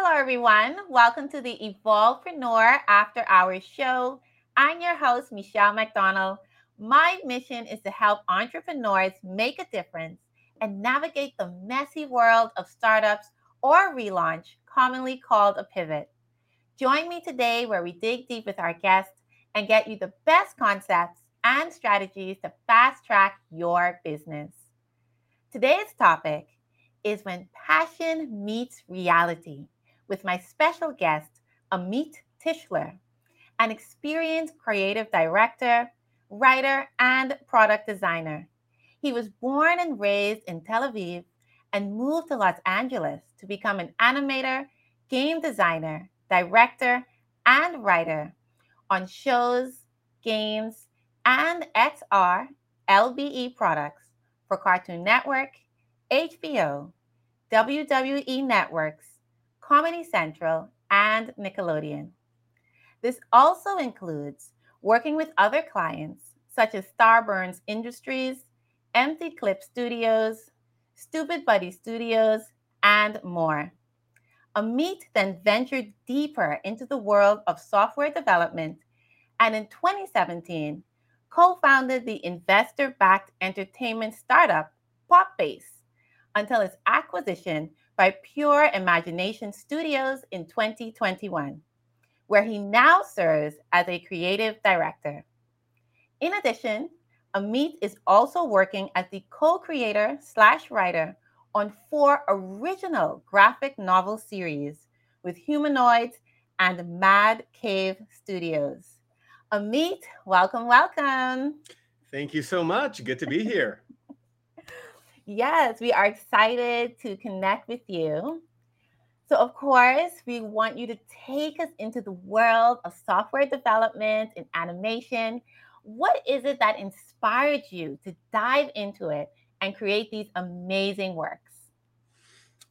Hello, everyone. Welcome to the Evolvepreneur After Hours show. I'm your host, Michelle McDonald. My mission is to help entrepreneurs make a difference and navigate the messy world of startups or relaunch, commonly called a pivot. Join me today where we dig deep with our guests and get you the best concepts and strategies to fast track your business. Today's topic is when passion meets reality with my special guest, Amit Tischler, an experienced creative director, writer, and product designer. He was born and raised in Tel Aviv and moved to Los Angeles to become an animator, game designer, director, and writer on shows, games, and XR LBE products for Cartoon Network, HBO, WWE Networks, Comedy Central, and Nickelodeon. This also includes working with other clients such as Starburns Industries, Empty Clip Studios, Stupid Buddy Studios, and more. Amit then ventured deeper into the world of software development and in 2017 co founded the investor backed entertainment startup Popbase until its acquisition by Pure Imagination Studios in 2021, where he now serves as a creative director. In addition, Amit is also working as the co-creator slash writer on four original graphic novel series with Humanoids and Mad Cave Studios. Amit, welcome, welcome. Thank you so much. Good to be here. Yes, we are excited to connect with you. So, of course, we want you to take us into the world of software development and animation. What is it that inspired you to dive into it and create these amazing works?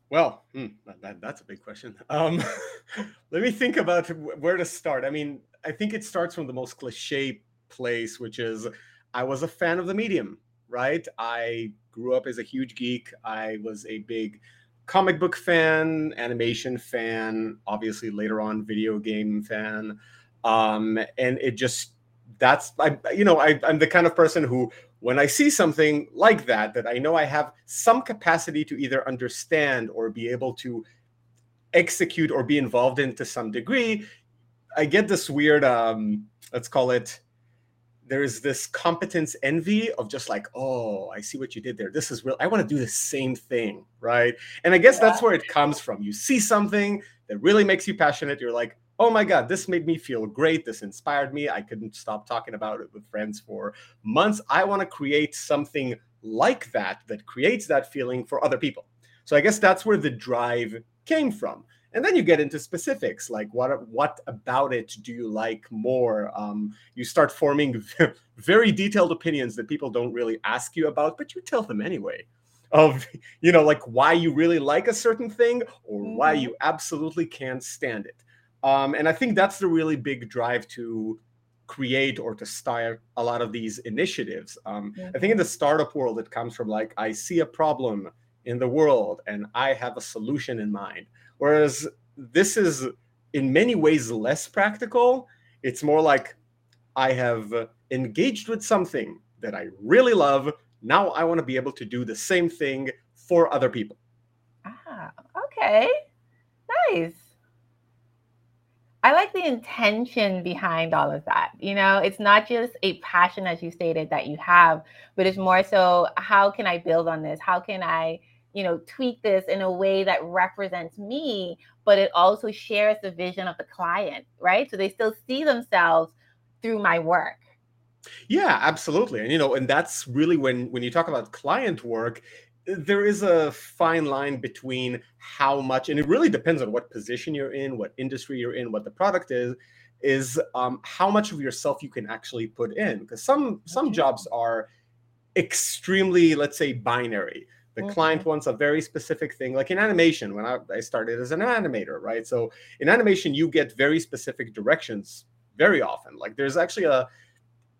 Well, hmm, that, that's a big question. Um, let me think about where to start. I mean, I think it starts from the most cliche place, which is I was a fan of the medium, right? I grew up as a huge geek. I was a big comic book fan, animation fan, obviously later on video game fan. Um, and it just that's I you know I, I'm the kind of person who when I see something like that that I know I have some capacity to either understand or be able to execute or be involved in to some degree, I get this weird, um, let's call it, there's this competence envy of just like, oh, I see what you did there. This is real. I want to do the same thing, right? And I guess yeah. that's where it comes from. You see something that really makes you passionate. You're like, oh my God, this made me feel great. This inspired me. I couldn't stop talking about it with friends for months. I want to create something like that that creates that feeling for other people. So I guess that's where the drive came from and then you get into specifics like what what about it do you like more um, you start forming very detailed opinions that people don't really ask you about but you tell them anyway of you know like why you really like a certain thing or mm-hmm. why you absolutely can't stand it um, and i think that's the really big drive to create or to start a lot of these initiatives um, mm-hmm. i think in the startup world it comes from like i see a problem in the world and i have a solution in mind Whereas this is in many ways less practical. It's more like I have engaged with something that I really love. Now I want to be able to do the same thing for other people. Ah, okay. Nice. I like the intention behind all of that. You know, it's not just a passion, as you stated, that you have, but it's more so how can I build on this? How can I you know tweak this in a way that represents me but it also shares the vision of the client right? So they still see themselves through my work. Yeah absolutely and you know and that's really when when you talk about client work there is a fine line between how much and it really depends on what position you're in what industry you're in what the product is is um, how much of yourself you can actually put in because some some jobs are extremely let's say binary the mm-hmm. client wants a very specific thing, like in animation, when I, I started as an animator, right? So in animation, you get very specific directions very often. Like there's actually a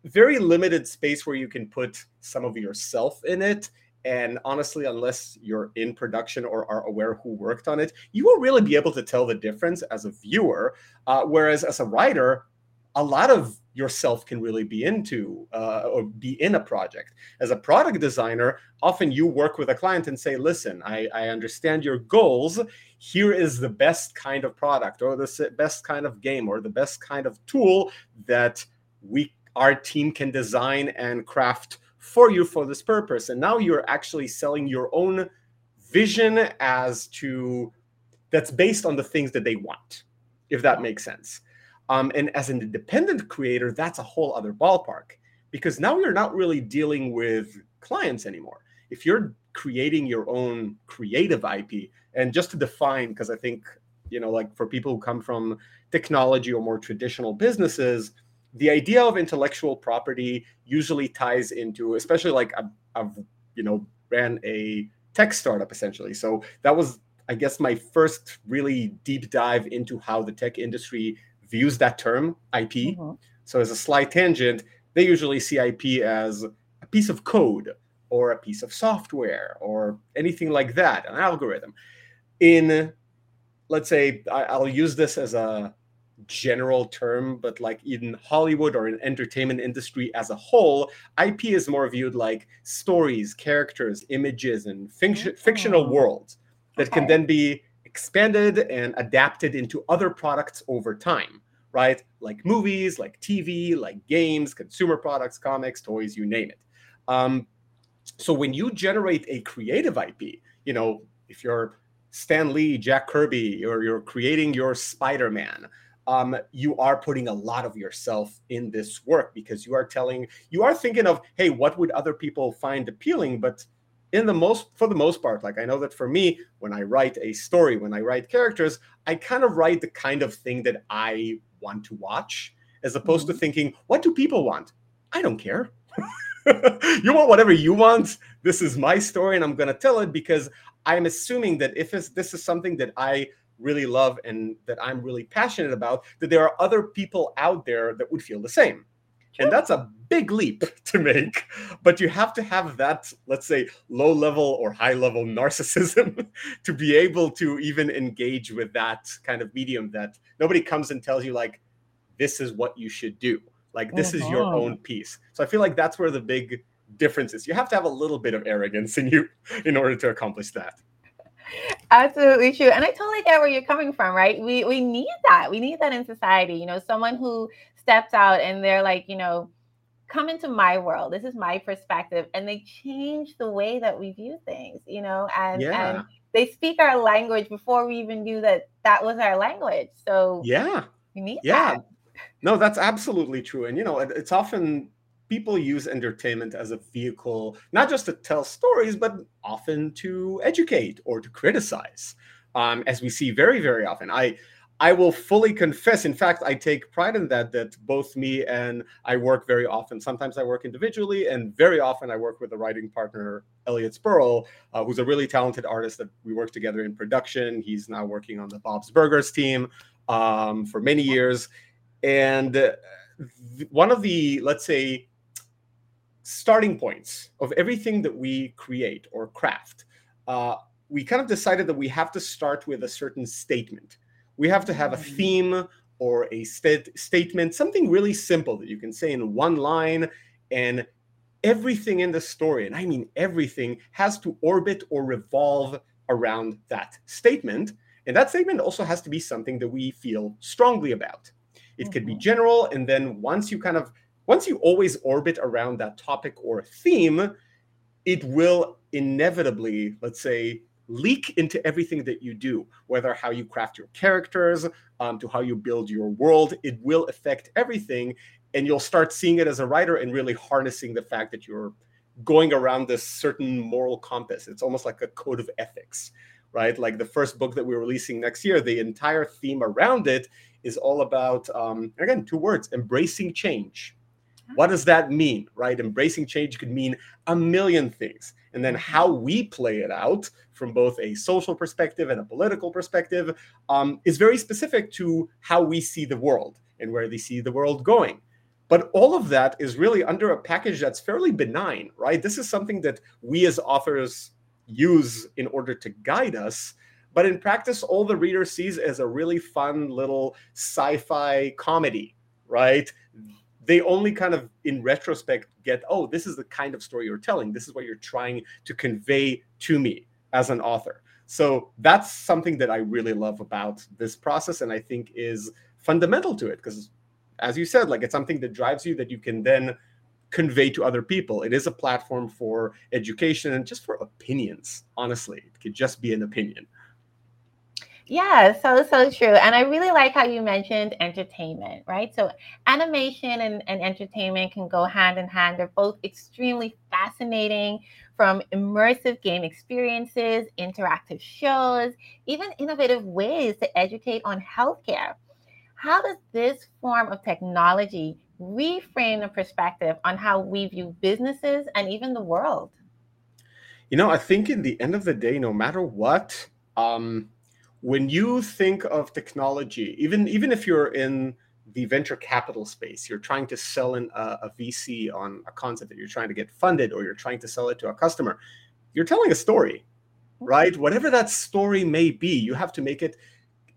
very limited space where you can put some of yourself in it And honestly, unless you're in production or are aware who worked on it, you won't really be able to tell the difference as a viewer. Uh, whereas as a writer, a lot of yourself can really be into uh, or be in a project. As a product designer, often you work with a client and say, listen, I, I understand your goals. Here is the best kind of product or the best kind of game or the best kind of tool that we our team can design and craft for you for this purpose. And now you're actually selling your own vision as to that's based on the things that they want, if that makes sense. Um, and as an independent creator, that's a whole other ballpark because now you're not really dealing with clients anymore. If you're creating your own creative IP, and just to define, because I think, you know, like for people who come from technology or more traditional businesses, the idea of intellectual property usually ties into, especially like I've, I've you know, ran a tech startup essentially. So that was, I guess, my first really deep dive into how the tech industry views that term IP. Mm-hmm. So, as a slight tangent, they usually see IP as a piece of code or a piece of software or anything like that, an algorithm. In, let's say, I'll use this as a general term, but like in Hollywood or in entertainment industry as a whole, IP is more viewed like stories, characters, images, and fiction, fictional worlds that okay. can then be expanded and adapted into other products over time, right? Like movies, like TV, like games, consumer products, comics, toys, you name it. Um, so when you generate a creative IP, you know, if you're Stan Lee, Jack Kirby, or you're creating your Spider Man, um, you are putting a lot of yourself in this work because you are telling, you are thinking of, hey, what would other people find appealing? But in the most for the most part like i know that for me when i write a story when i write characters i kind of write the kind of thing that i want to watch as opposed mm-hmm. to thinking what do people want? I don't care. You want whatever you want. This is my story and i'm going to tell it because i'm assuming that if this is something that i really love and that i'm really passionate about that there are other people out there that would feel the same and that's a big leap to make. But you have to have that, let's say, low level or high level narcissism to be able to even engage with that kind of medium that nobody comes and tells you, like, this is what you should do. Like, this uh-huh. is your own uh-huh. piece. So I feel like that's where the big difference is. You have to have a little bit of arrogance in you in order to accomplish that. Absolutely true. And I totally get where you're coming from, right? We we need that. We need that in society. You know, someone who steps out and they're like, you know, come into my world. This is my perspective. And they change the way that we view things, you know, and, yeah. and they speak our language before we even knew that that was our language. So yeah, we need yeah. That. No, that's absolutely true. And, you know, it, it's often people use entertainment as a vehicle, not just to tell stories, but often to educate or to criticize. Um, as we see very, very often. I I will fully confess. In fact, I take pride in that. That both me and I work very often. Sometimes I work individually, and very often I work with a writing partner, Elliot Spurl, uh, who's a really talented artist that we work together in production. He's now working on the Bob's Burgers team um, for many years, and uh, one of the let's say starting points of everything that we create or craft, uh, we kind of decided that we have to start with a certain statement we have to have a mm. theme or a st- statement, something really simple that you can say in one line, and everything in the story, and I mean everything, has to orbit or revolve around that statement. And that statement also has to be something that we feel strongly about. It mm-hmm. could be mm-hmm. general, and then once you kind of once you always orbit around that topic or theme, it will inevitably, let's say, leak into everything that you do, whether how you craft your characters, um, to how you build your world. It will affect everything. And you'll start seeing it as a writer and really harnessing the fact that you're going around this certain moral compass. It's almost like a code of ethics, right? Like the first book that we're releasing next year, the entire theme around it is all about, um, again, two words embracing change. What does that mean, right? Embracing change could mean a million things. And then how we play it out from both a social perspective and a political perspective um, is very specific to how we see the world and where they see the world going. but all of that is really under a package that's fairly benign, right? This is something that we as authors use in order to guide us. But in practice, all the reader sees is a really fun little sci fi comedy, right? They only kind of, in retrospect, get, oh, this is the kind of story you're telling. This is what you're trying to convey to me as an author. So that's something that I really love about this process and I think is fundamental to it because as you said, like it's something that drives you that you can then convey to other people. It is a platform for education and just for opinions. Honestly, it could just be an opinion. Yeah, so so true. And I really like how you mentioned entertainment, right? So animation and, and entertainment can go hand in hand. They're both extremely fascinating from immersive game experiences, interactive shows, even innovative ways to educate on healthcare. How does this form of technology reframe the perspective on how we view businesses and even the world? You know, I think in the end of the day, no matter what, um, when you think of technology, even even if you're in the venture capital space, you're trying to sell in a, a VC on a concept that you're trying to get funded, or you're trying to sell it to a customer, you're telling a story, right? Mm-hmm. Whatever that story may be, you have to make it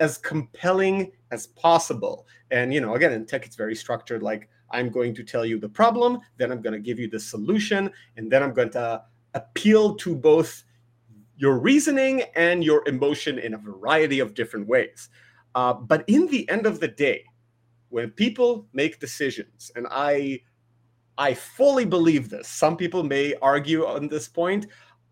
as compelling as possible. And you know, again, in tech, it's very structured. Like I'm going to tell you the problem, then I'm going to give you the solution, and then I'm going to appeal to both your reasoning and your emotion in a variety of different ways. Uh, but in the end of the day, when people make decisions, and I, I fully believe this. Some people may argue on this point.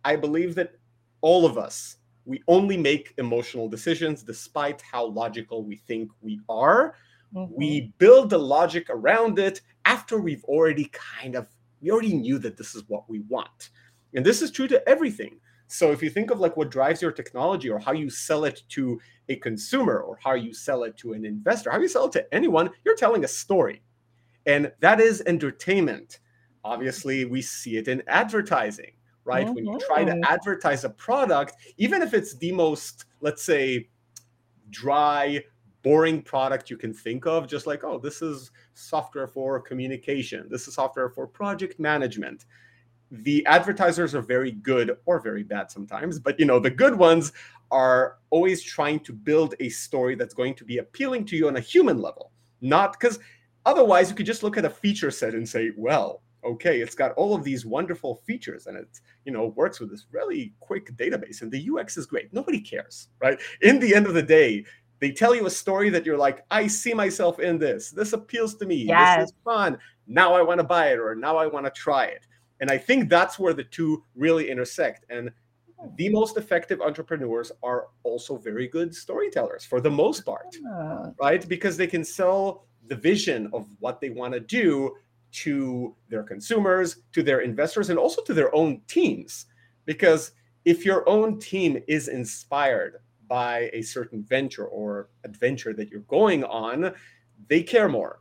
I believe that all of us we only make emotional decisions despite how logical we think we are. Mm-hmm. We build the logic around it after we've already kind of we already knew that this is what we want. And this is true to everything. So if you think of like what drives your technology or how you sell it to a consumer or how you sell it to an investor, how you sell it to anyone, you're telling a story. And that is entertainment. Obviously, we see it in advertising right? Mm-hmm. When you try to mm-hmm. advertise a product, even if it's the most, let's say, dry, boring product you can think of, just like, oh, this is software for communication, this is software for project management. The advertisers are very good or very bad sometimes, but you know, the good ones are always trying to build a story that's going to be appealing to you on a human level, not because otherwise you could just look at a feature set and say, well, okay it's got all of these wonderful features and it you know works with this really quick database and the ux is great. Nobody cares right? In the end of the day they tell you a story that you're like i see myself in this. This appeals to me. Yes. this is fun. Now i want to buy it or now i want to try it and i think that's where the two really intersect and the most effective entrepreneurs are also very good storytellers for the most part right because they can sell the vision of what they want to do to their consumers, to their investors, and also to their own teams. Because if your own team is inspired by a certain venture or adventure that you're going on, they care more.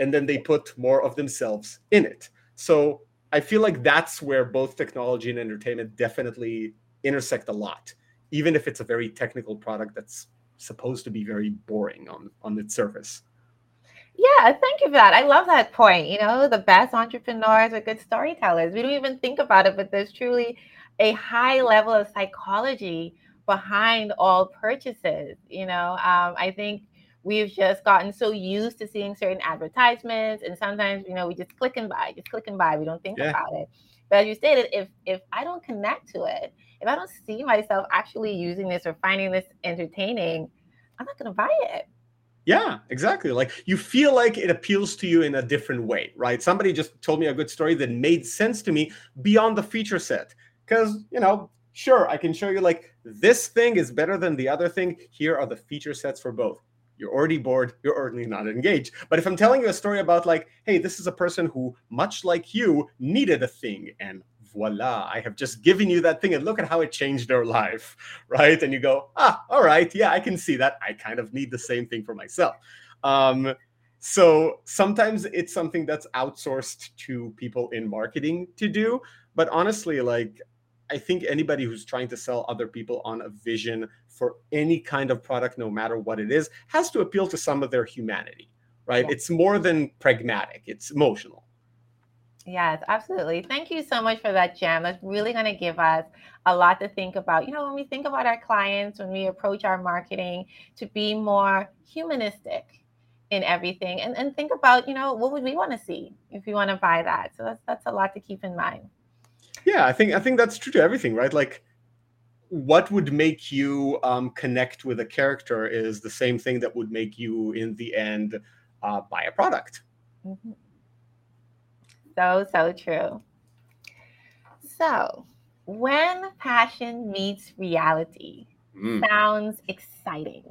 And then they put more of themselves in it. So I feel like that's where both technology and entertainment definitely intersect a lot, even if it's a very technical product that's supposed to be very boring on, on its surface. Yeah, thank you for that. I love that point. You know, the best entrepreneurs are good storytellers. We don't even think about it, but there's truly a high level of psychology behind all purchases. You know, um, I think we've just gotten so used to seeing certain advertisements, and sometimes, you know, we just click and buy, just click and buy. We don't think yeah. about it. But as you stated, if if I don't connect to it, if I don't see myself actually using this or finding this entertaining, I'm not going to buy it. Yeah, exactly. Like you feel like it appeals to you in a different way, right? Somebody just told me a good story that made sense to me beyond the feature set. Because, you know, sure, I can show you like this thing is better than the other thing. Here are the feature sets for both. You're already bored, you're already not engaged. But if I'm telling you a story about like, hey, this is a person who, much like you, needed a thing and voila, I have just given you that thing and look at how it changed their life, right? And you go, ah, all right, yeah, I can see that. I kind of need the same thing for myself. Um, so sometimes it's something that's outsourced to people in marketing to do. But honestly, like, I think anybody who's trying to sell other people on a vision for any kind of product, no matter what it is, has to appeal to some of their humanity right? Yeah. It's more than pragmatic, it's emotional. Yes, absolutely. Thank you so much for that, Jam. That's really going to give us a lot to think about. You know, when we think about our clients, when we approach our marketing, to be more humanistic in everything and, and think about, you know, what would we want to see if we want to buy that? So that's that's a lot to keep in mind. Yeah, I think I think that's true to everything, right? Like what would make you um, connect with a character is the same thing that would make you in the end uh, buy a product. Mm-hmm. So, so true. So, when passion meets reality mm. sounds exciting.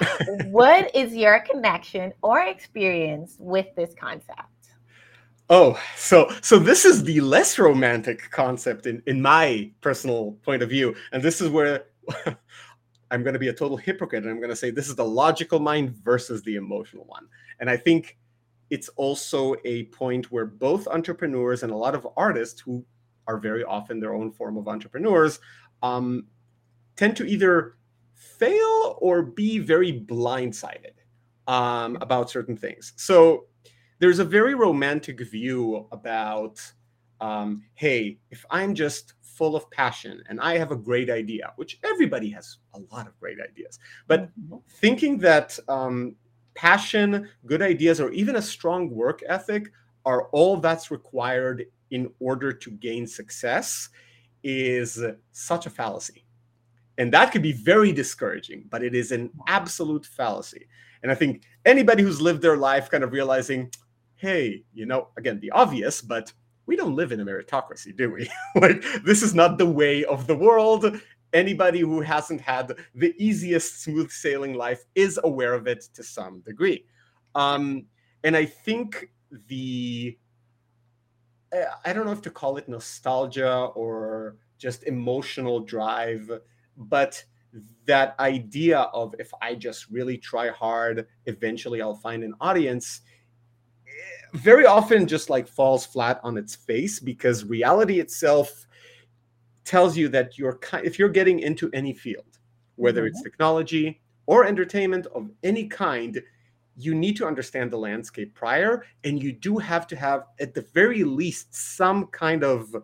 what is your connection or experience with this concept? Oh, so so this is the less romantic concept in, in my personal point of view. And this is where I'm going to be a total hypocrite and I'm going to say this is the logical mind versus the emotional one. And I think it's also a point where both entrepreneurs and a lot of artists who are very often their own form of entrepreneurs um, tend to either fail or be very blindsided um, about certain things. So there's a very romantic view about, um, hey, if I'm just full of passion and I have a great idea, which everybody has a lot of great ideas, but mm-hmm. thinking that um, passion, good ideas, or even a strong work ethic are all that's required in order to gain success is such a fallacy. And that could be very discouraging, but it is an absolute fallacy. And I think anybody who's lived their life kind of realizing, hey, you know, again, the obvious, but we don't live in a meritocracy, do we? like, this is not the way of the world anybody who hasn't had the easiest smooth sailing life is aware of it to some degree. Um, and I think the I don't know if to call it nostalgia or just emotional drive, but that idea of if I just really try hard, eventually I'll find an audience eh, very often just like falls flat on its face because reality itself tells you that you're if you're getting into any field, whether mm-hmm. it's technology or entertainment of any kind, you need to understand the landscape prior, and you do have to have, at the very least, some kind of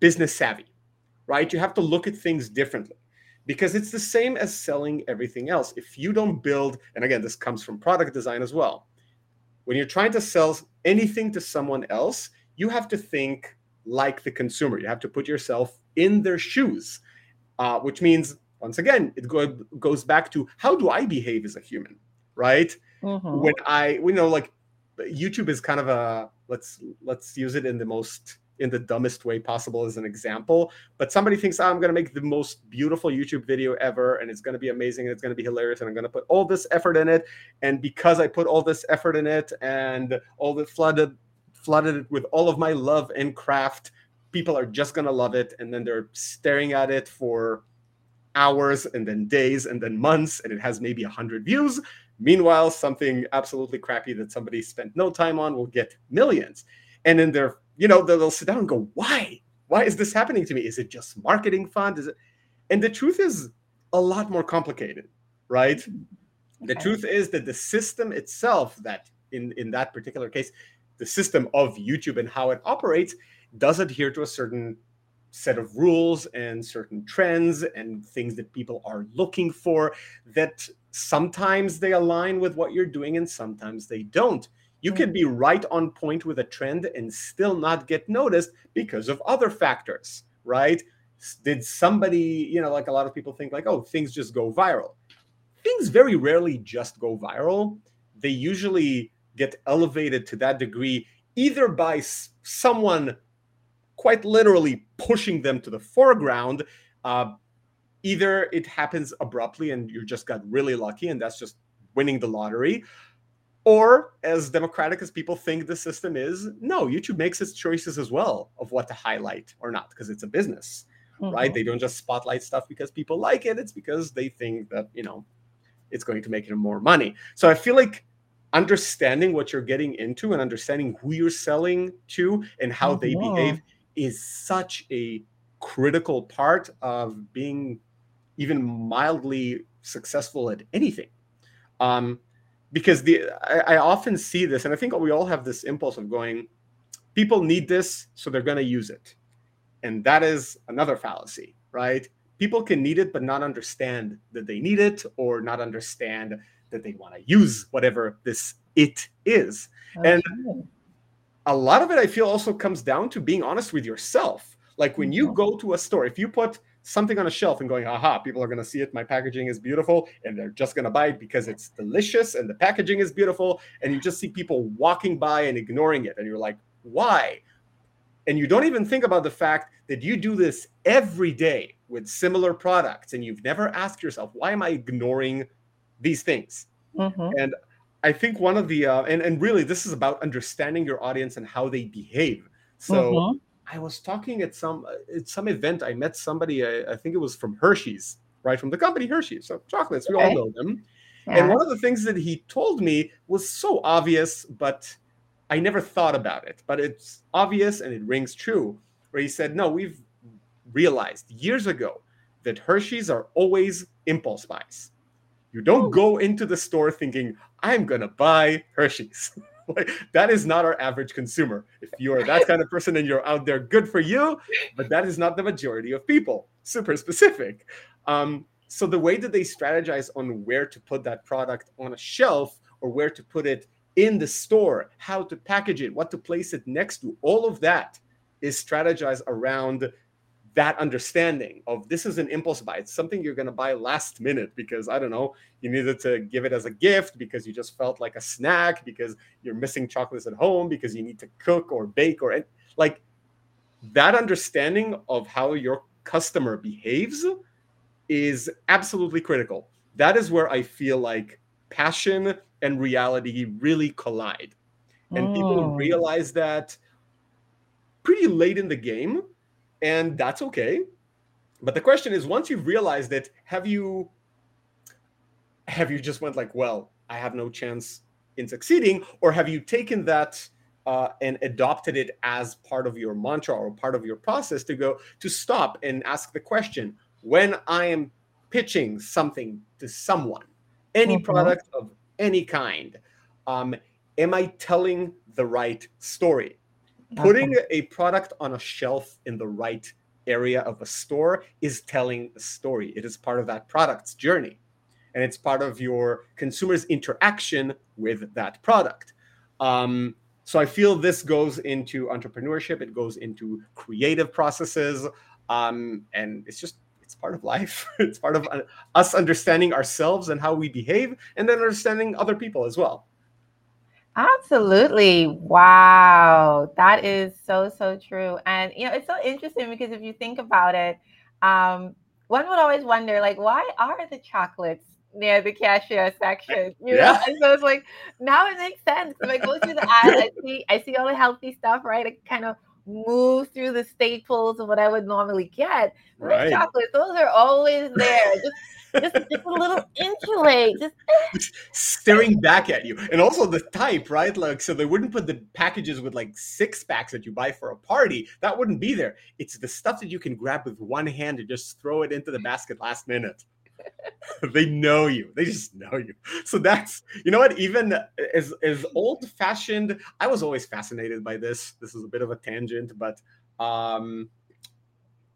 business savvy, right? You have to look at things differently because it's the same as selling everything else. If you don't build, and again, this comes from product design as well. When you're trying to sell anything to someone else, you have to think like the consumer. You have to put yourself in their shoes, uh, which means, once again, it go, goes back to how do I behave as a human, right? Mm-hmm. When I, we know, like YouTube is kind of a let's let's use it in the most in the dumbest way possible as an example. But somebody thinks, oh, I'm going to make the most beautiful YouTube video ever, and it's going to be amazing, and it's going to be hilarious, and I'm going to put all this effort in it. And because I put all this effort in it, and all the flooded flooded it with all of my love and craft. People are just going to love it. And then they're staring at it for hours and then days and then months, and it has maybe 100 views. Meanwhile, something absolutely crappy that somebody spent no time on will get millions. And then they're, you know, they'll sit down and go, why? Why is this happening to me? Is it just marketing fund? Is it? And the truth is a lot more complicated, right? Okay. The truth is that the system itself, that in, in that particular case, the system of YouTube and how it operates does adhere to a certain set of rules and certain trends and things that people are looking for that sometimes they align with what you're doing and sometimes they don't. You can be right on point with a trend and still not get noticed because of other factors, right? Did somebody, you know, like a lot of people think, like, oh, things just go viral. Things very rarely just go viral. They usually get elevated to that degree either by someone quite literally pushing them to the foreground uh, either it happens abruptly and you just got really lucky and that's just winning the lottery or as democratic as people think the system is no youtube makes its choices as well of what to highlight or not because it's a business mm-hmm. right they don't just spotlight stuff because people like it it's because they think that you know it's going to make them more money so i feel like understanding what you're getting into and understanding who you're selling to and how they oh, behave is such a critical part of being even mildly successful at anything. Um, because the I, I often see this, and I think we all have this impulse of going, people need this, so they're going to use it, and that is another fallacy, right? People can need it, but not understand that they need it, or not understand that they want to use whatever this it is, okay. and a lot of it I feel also comes down to being honest with yourself. Like when you mm-hmm. go to a store, if you put something on a shelf and going, aha, people are going to see it. My packaging is beautiful. And they're just going to buy it because it's delicious and the packaging is beautiful. And you just see people walking by and ignoring it. And you're like, why? And you don't even think about the fact that you do this every day with similar products. And you've never asked yourself, why am I ignoring these things? Mm-hmm. And I think one of the, uh, and, and really, this is about understanding your audience and how they behave. So, mm-hmm I was talking at some uh, at some event. I met somebody. I, I, think it was from Hershey's, right from the company Hershey's. So chocolates, we okay. all know them. Yeah. And one of the things that he told me was so obvious, but I never thought about it. But it's obvious and it rings true. Where he said, "No, we've realized years ago that Hershey's are always impulse buys. You don't oh. go into the store thinking I'm gonna buy Hershey's." like, that is not our average consumer. If you are that kind of person and you're out there, good for you. But that is not the majority of people. Super specific. Um, so the way that they strategize on where to put that product on a shelf or where to put it in the store, how to package it, what to place it next to, all of that is strategized around that understanding of this is an impulse buy. It's something you're going to buy last minute because I don't know, you needed to give it as a gift because you just felt like a snack because you're missing chocolates at home because you need to cook or bake or like that understanding of how your customer behaves is absolutely critical. That is where I feel like passion and reality really collide. And people oh. realize that pretty late in the game and that's okay. But the question is, once you've realized it, have you have you just went like, well, I have no chance in succeeding, or have you taken that uh, and adopted it as part of your mantra or part of your process to go to stop and ask the question when I am pitching something to someone, any mm-hmm. product of any kind, um, am I telling the right story? Putting a product on a shelf in the right area of a store is telling a story. It is part of that product's journey. And it's part of your consumer's interaction with that product. Um, so I feel this goes into entrepreneurship, it goes into creative processes. Um, and it's just, it's part of life. it's part of uh, us understanding ourselves and how we behave, and then understanding other people as well. Absolutely. Wow. That is so, so true. And, you know, it's so interesting because if you think about it, um, one would always wonder, like, why are the chocolates near the cashier section? You yeah. know, and so it's like now it makes sense. If I go through the aisle, I see I see all the healthy stuff, right? It kind of move through the staples of what I would normally get. Right. chocolates, those are always there. Just just, just a little insulate, just, staring back at you. And also the type, right? Like, so they wouldn't put the packages with like six packs that you buy for a party. That wouldn't be there. It's the stuff that you can grab with one hand and just throw it into the basket last minute. they know you. They just know you. So that's you know what. Even as as old fashioned, I was always fascinated by this. This is a bit of a tangent, but um,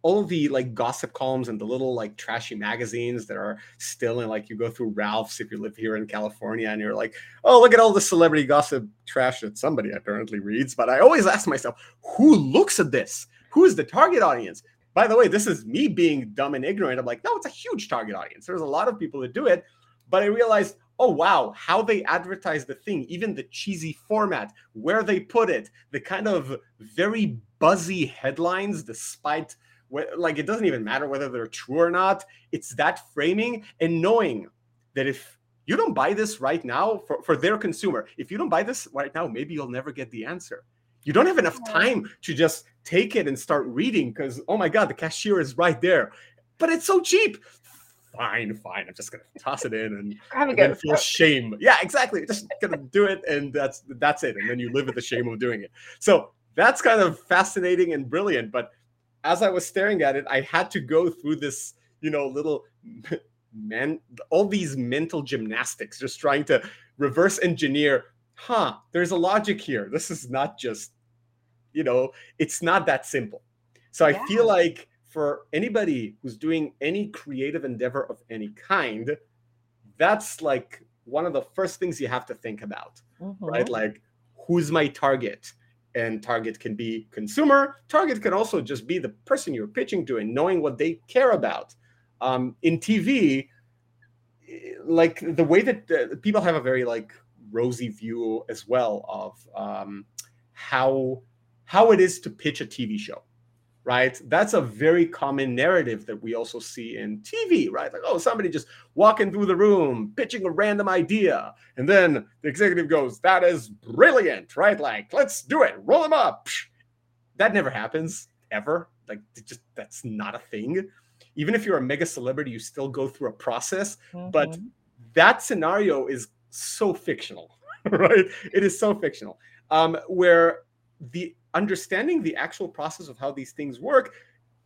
all the like gossip columns and the little like trashy magazines that are still in like you go through Ralph's if you live here in California and you're like, oh, look at all the celebrity gossip trash that somebody apparently reads. But I always ask myself, who looks at this? Who is the target audience? By the way, this is me being dumb and ignorant. I'm like, no, it's a huge target audience. There's a lot of people that do it. But I realized, oh wow, how they advertise the thing, even the cheesy format, where they put it, the kind of very buzzy headlines, despite like it doesn't even matter whether they're true or not. It's that framing and knowing that if you don't buy this right now for, for their consumer, if you don't buy this right now, maybe you'll never get the answer. You don't have enough time to just take it and start reading because, oh my God, the cashier is right there. But it's so cheap. Fine, fine. I'm just gonna toss it in and, and then feel shame. Yeah, exactly. Just gonna do it, and that's that's it. And then you live with the shame of doing it. So that's kind of fascinating and brilliant. But as I was staring at it, I had to go through this, you know, little man all these mental gymnastics just trying to reverse engineer huh there's a logic here this is not just you know it's not that simple so yeah. i feel like for anybody who's doing any creative endeavor of any kind that's like one of the first things you have to think about mm-hmm. right like who's my target and target can be consumer. Target can also just be the person you're pitching to and knowing what they care about. Um, in tv like the way that uh, people have a very like rosy view as well of um, how how it is to pitch a tv show right? That's a very common narrative that we also see in TV, right? Like, oh, somebody just walking through the room, pitching a random idea. And then the executive goes, that is brilliant, right? Like, let's do it, roll them up. That never happens ever. Like, just that's not a thing. Even if you're a mega celebrity, you still go through a process. Mm-hmm. But that scenario is so fictional, right? It is so fictional. Um, where the understanding the actual process of how these things work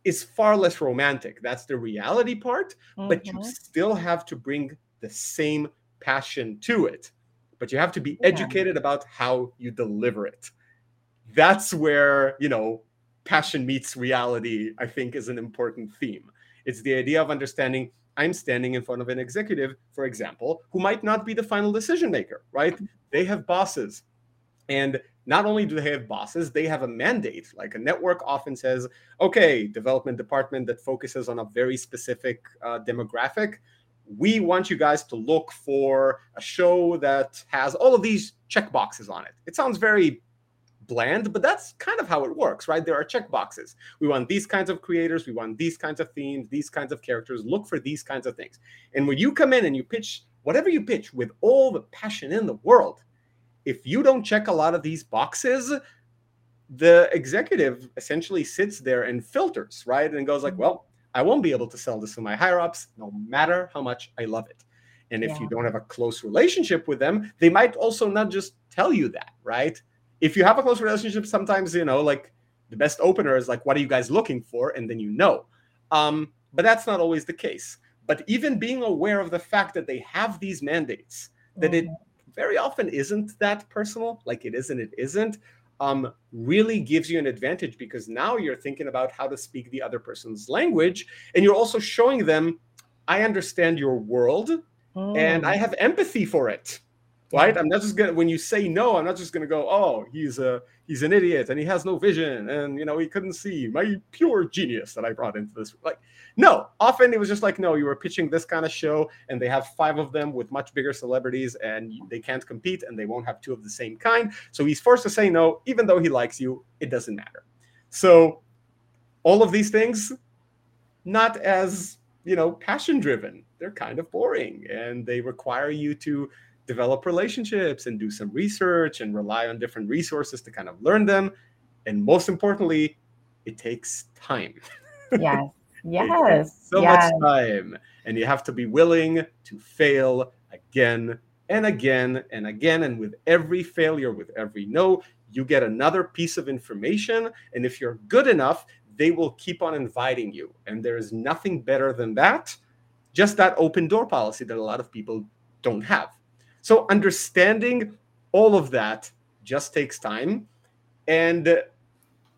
is far less romantic. That's the reality part, mm-hmm. but you mm-hmm. still have to bring the same passion to it. But you have to be yeah. educated about how you deliver it. That's where, you know, passion meets reality, I think, is an important theme. It's the idea of understanding I'm standing in front of an executive, for example, who might not be the final decision maker, right? Mm-hmm. They have bosses. And not only do they have bosses, they have a mandate. Like a network often says, okay, development department that focuses on a very specific uh, demographic. We want you guys to look for a show that has all of these check boxes on it. It sounds very bland, but that's kind of how it works, right? There are check boxes. We want these kinds of creators, we want these kinds of themes, these kinds of characters. Look for these kinds of things. And when you come in and you pitch whatever you pitch with all the passion in the world, if you don't check a lot of these boxes, the executive essentially sits there and filters, right? And goes like, mm-hmm. well, I won't be able to sell this to my higher ups no matter how much I love it. And if yeah. you don't have a close relationship with them, they might also not just tell you that, right? If you have a close relationship, sometimes, you know, like the best opener is like, what are you guys looking for? And then you know. Um, but that's not always the case. But even being aware of the fact that they have these mandates, that it mm-hmm very often isn't that personal, like it is and it isn't, um, really gives you an advantage because now you're thinking about how to speak the other person's language. And you're also showing them, I understand your world mm. and I mm. have empathy for it right i'm not just gonna when you say no i'm not just gonna go oh he's a he's an idiot and he has no vision and you know he couldn't see. My pure genius that i brought into this like no often it was just like no you were pitching this kind of show and they have five of them with much bigger celebrities and they can't compete and they won't have two of the same kind. So he's forced to say no even though he likes you it doesn't matter. So all of these things not as you know passion driven. They're kind of boring and they require you to develop relationships and do some research and rely on different resources to kind of learn them. And most importantly, it takes time. Yes. Yes. so yes. much time. And you have to be willing to fail again and again and again. And with every failure, with every no, you get another piece of information. And if you're good enough, they will keep on inviting you. And there is nothing better than that. Just that open door policy that a lot of people don't have. So understanding all of that just takes time. And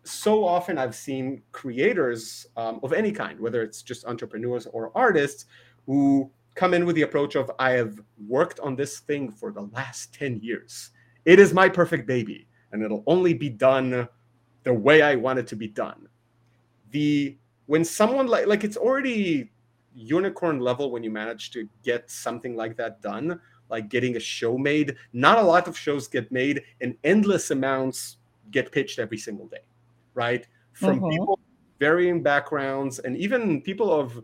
so often I've seen creators um, of any kind, whether it's just entrepreneurs or artists, who come in with the approach of, I have worked on this thing for the last 10 years. It is my perfect baby, and it'll only be done the way I want it to be done. The when someone like like it's already unicorn level when you manage to get something like that done like getting a show made. Not a lot of shows get made, and endless amounts get pitched every single day, right? From mm-hmm. people varying backgrounds and even people of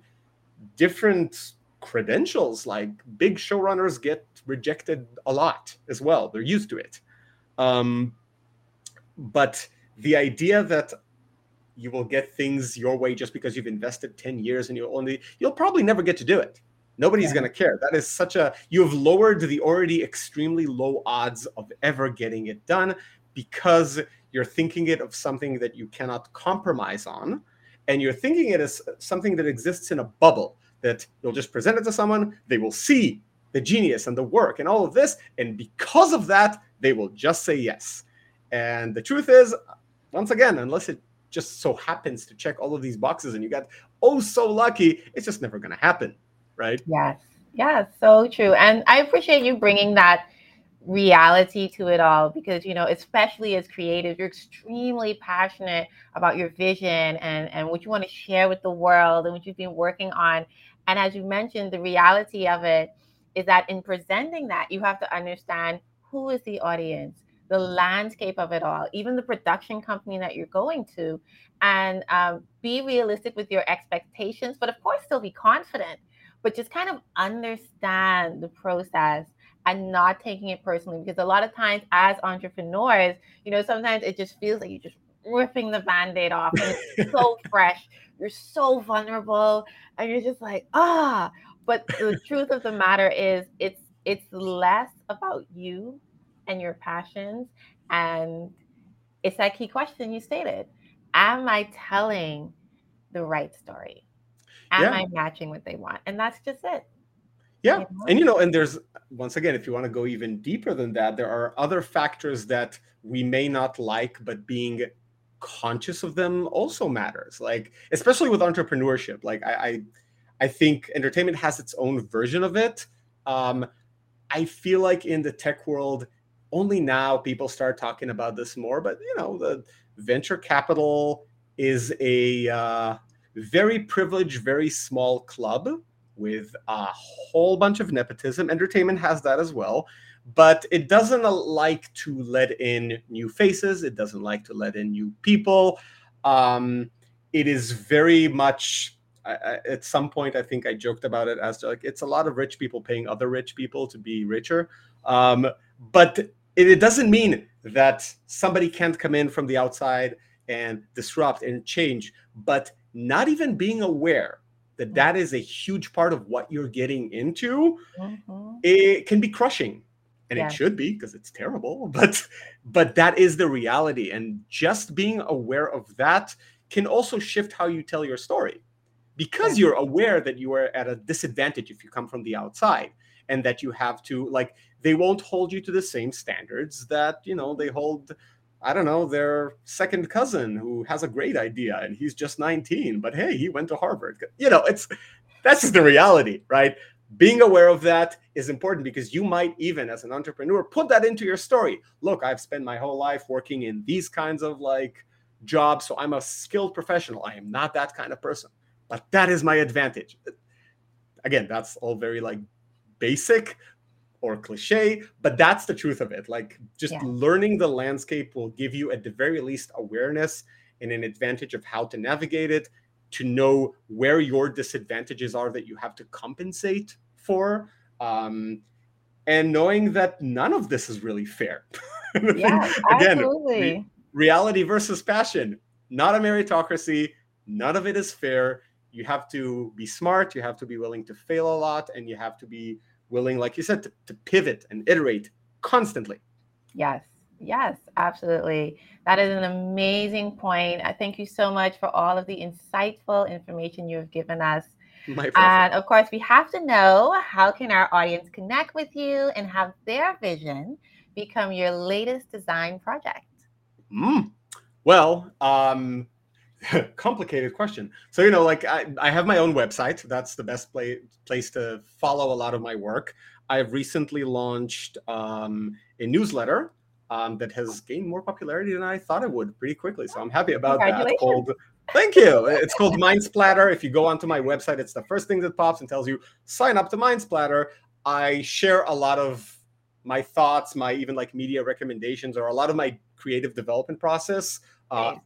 different credentials. Like big showrunners get rejected a lot as well. They're used to it. Um, but the idea that you will get things your way just because you've invested 10 years and you'll only you'll probably never get to do it Nobody's yeah. going to care. That is such a you have lowered the already extremely low odds of ever getting it done because you're thinking it of something that you cannot compromise on and you're thinking it as something that exists in a bubble. that you'll just present it to someone, they will see the genius and the work and all of this. And because of that, they will just say yes. And the truth is, once again, unless it just so happens to check all of these boxes and you got oh so lucky, it's just never going to happen. Right. Yes. Yeah. So true. And I appreciate you bringing that reality to it all because you know especially as creatives you're extremely passionate about your vision and and what you want to share with the world and what you've been working on and as you mentioned the reality of it is that in presenting that you have to understand who is the audience the landscape of it all even the production company that you're going to and um, be realistic with your expectations but of course still be confident but just kind of understand the process and not taking it personally because a lot of times as entrepreneurs you know sometimes it just feels like you're just ripping the band-aid off and it's so fresh. You're so vulnerable and you're just like ah. But the truth of the matter is it's it's less about you and your passions and it's that key question you stated. Am i telling the right story am yeah. i matching what they want and that's just it yeah. And you know, and there's once again, if you want to go even deeper than that, there are other factors that we may not like, but being conscious of them also matters. Like, especially with entrepreneurship. Like I I, I think entertainment has its own version of it. Um, I feel like in the tech world, only now people start talking about this more, but you know, the venture capital is a uh, very privileged, very small club with a whole bunch of nepotism. Entertainment has that as well, but it doesn't like to let in new faces. It doesn't like to let in new people. Um, it is very much I, at some point. I think I joked about it as to, like it's a lot of rich people paying other rich people to be richer. Um, but it, it doesn't mean that somebody can't come in from the outside and disrupt and change. But not even being aware that that is a huge part of what you're getting into mm-hmm. it can be crushing. And it should be because it's terrible but but that is the reality. And just being aware of that can also shift how you tell your story. Because you're aware that you are at a disadvantage if you come from the outside and that you have to like they won't hold you to the same standards that you know they hold I don't know, their second cousin who has a great idea and he's just 19, but hey, he went to Harvard. You know, it's that's just the reality, right? Being aware of that is important because you might even as an entrepreneur put that into your story. Look, I've spent my whole life working in these kinds of like jobs, so I'm a skilled professional. I am not that kind of person, but that is my advantage. Again, that's all very like basic, or cliche, but that's the truth of it. Like just yeah. learning the landscape will give you at the very least awareness and an advantage of how to navigate it, to know where your disadvantages are that you have to compensate for. Um, and knowing that none of this is really fair. Yeah, Again, re- reality versus passion, not a meritocracy. None of it is fair. You have to be smart. You have to be willing to fail a lot, and you have to be willing, like you said, to, to pivot and iterate constantly. Yes. Yes, absolutely. That is an amazing point. I thank you so much for all of the insightful information you have given us. My and of course, we have to know how can our audience connect with you and have their vision become your latest design project? Mm. Well, um, complicated question. So, you know, like I, I have my own website. That's the best play, place to follow a lot of my work. I've recently launched um, a newsletter um, that has gained more popularity than I thought it would pretty quickly. So I'm happy about that. Called, thank you. It's called Mind Splatter. If you go onto my website, it's the first thing that pops and tells you sign up to Mind Splatter. I share a lot of my thoughts, my even like media recommendations, or a lot of my creative development process. Uh,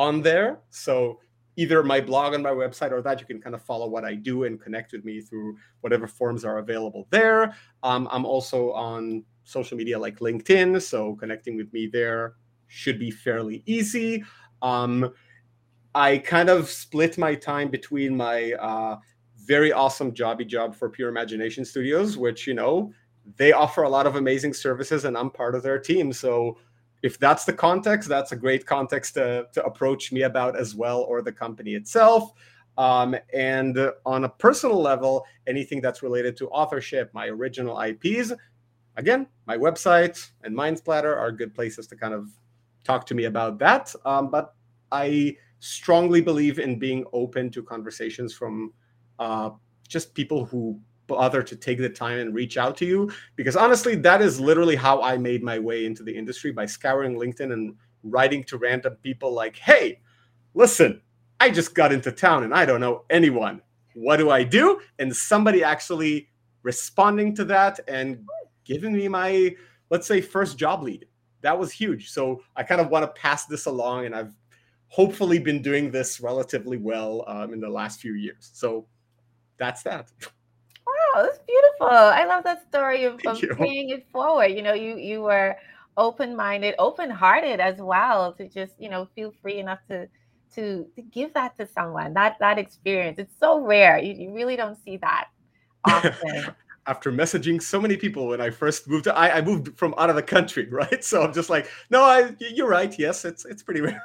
on there. So either my blog on my website or that you can kind of follow what I do and connect with me through whatever forms are available there. Um, I'm also on social media like LinkedIn, so connecting with me there should be fairly easy. Um, I kind of split my time between my uh, very awesome jobby job for Pure Imagination Studios, which you know they offer a lot of amazing services, and I'm part of their team. So if that's the context, that's a great context to, to approach me about as well, or the company itself. Um, and on a personal level, anything that's related to authorship, my original IPs, again, my website and Mindsplatter are good places to kind of talk to me about that. Um, but I strongly believe in being open to conversations from uh, just people who bother to take the time and reach out to you because honestly that is literally how i made my way into the industry by scouring linkedin and writing to random people like hey listen i just got into town and i don't know anyone. What do i do? And somebody actually responding to that and giving me my let's say first job lead. That was huge. So i kind of want to pass this along and i've hopefully been doing this relatively well um, in the last few years. So that's that Wow, that's beautiful. I love that story of, of paying it forward. You know, you you were open-minded, open-hearted as well to just, you know, feel free enough to to to give that to someone. That that experience. It's so rare. You, you really don't see that often. After messaging so many people when I first moved, to, I, I moved from out of the country, right? So I'm just like, no, I, you're right. Yes, it's it's pretty rare.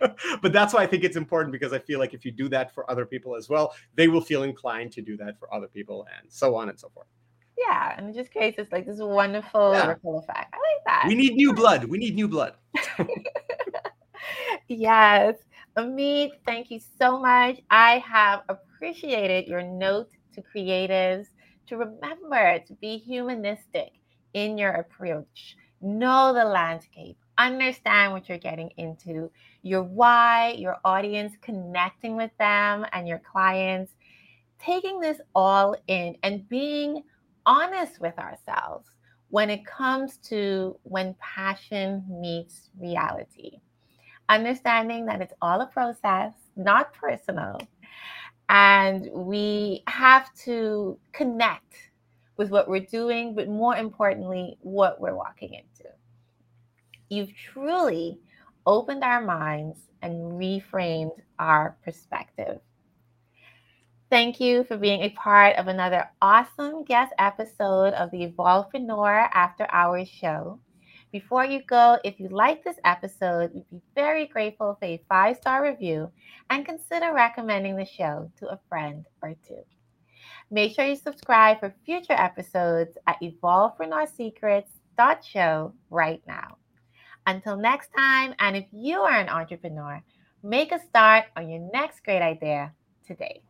but that's why I think it's important because I feel like if you do that for other people as well, they will feel inclined to do that for other people and so on and so forth. Yeah, and it just creates this like this wonderful yeah. ripple effect. I like that. We need new blood. We need new blood. yes. Amit, thank you so much. I have appreciated your note to creatives to remember to be humanistic in your approach. Know the landscape, understand what you're getting into, your why, your audience, connecting with them and your clients, taking this all in and being honest with ourselves when it comes to when passion meets reality. Understanding that it's all a process, not personal. And we have to connect with what we're doing, but more importantly, what we're walking into you've truly opened our minds and reframed our perspective. Thank you for being a part of another awesome guest episode of the Evolvepreneur After Hours show. Before you go, if you like this episode, we'd be very grateful for a five star review and consider recommending the show to a friend or two. Make sure you subscribe for future episodes at evolvepreneurSecrets.show right now. Until next time, and if you are an entrepreneur, make a start on your next great idea today.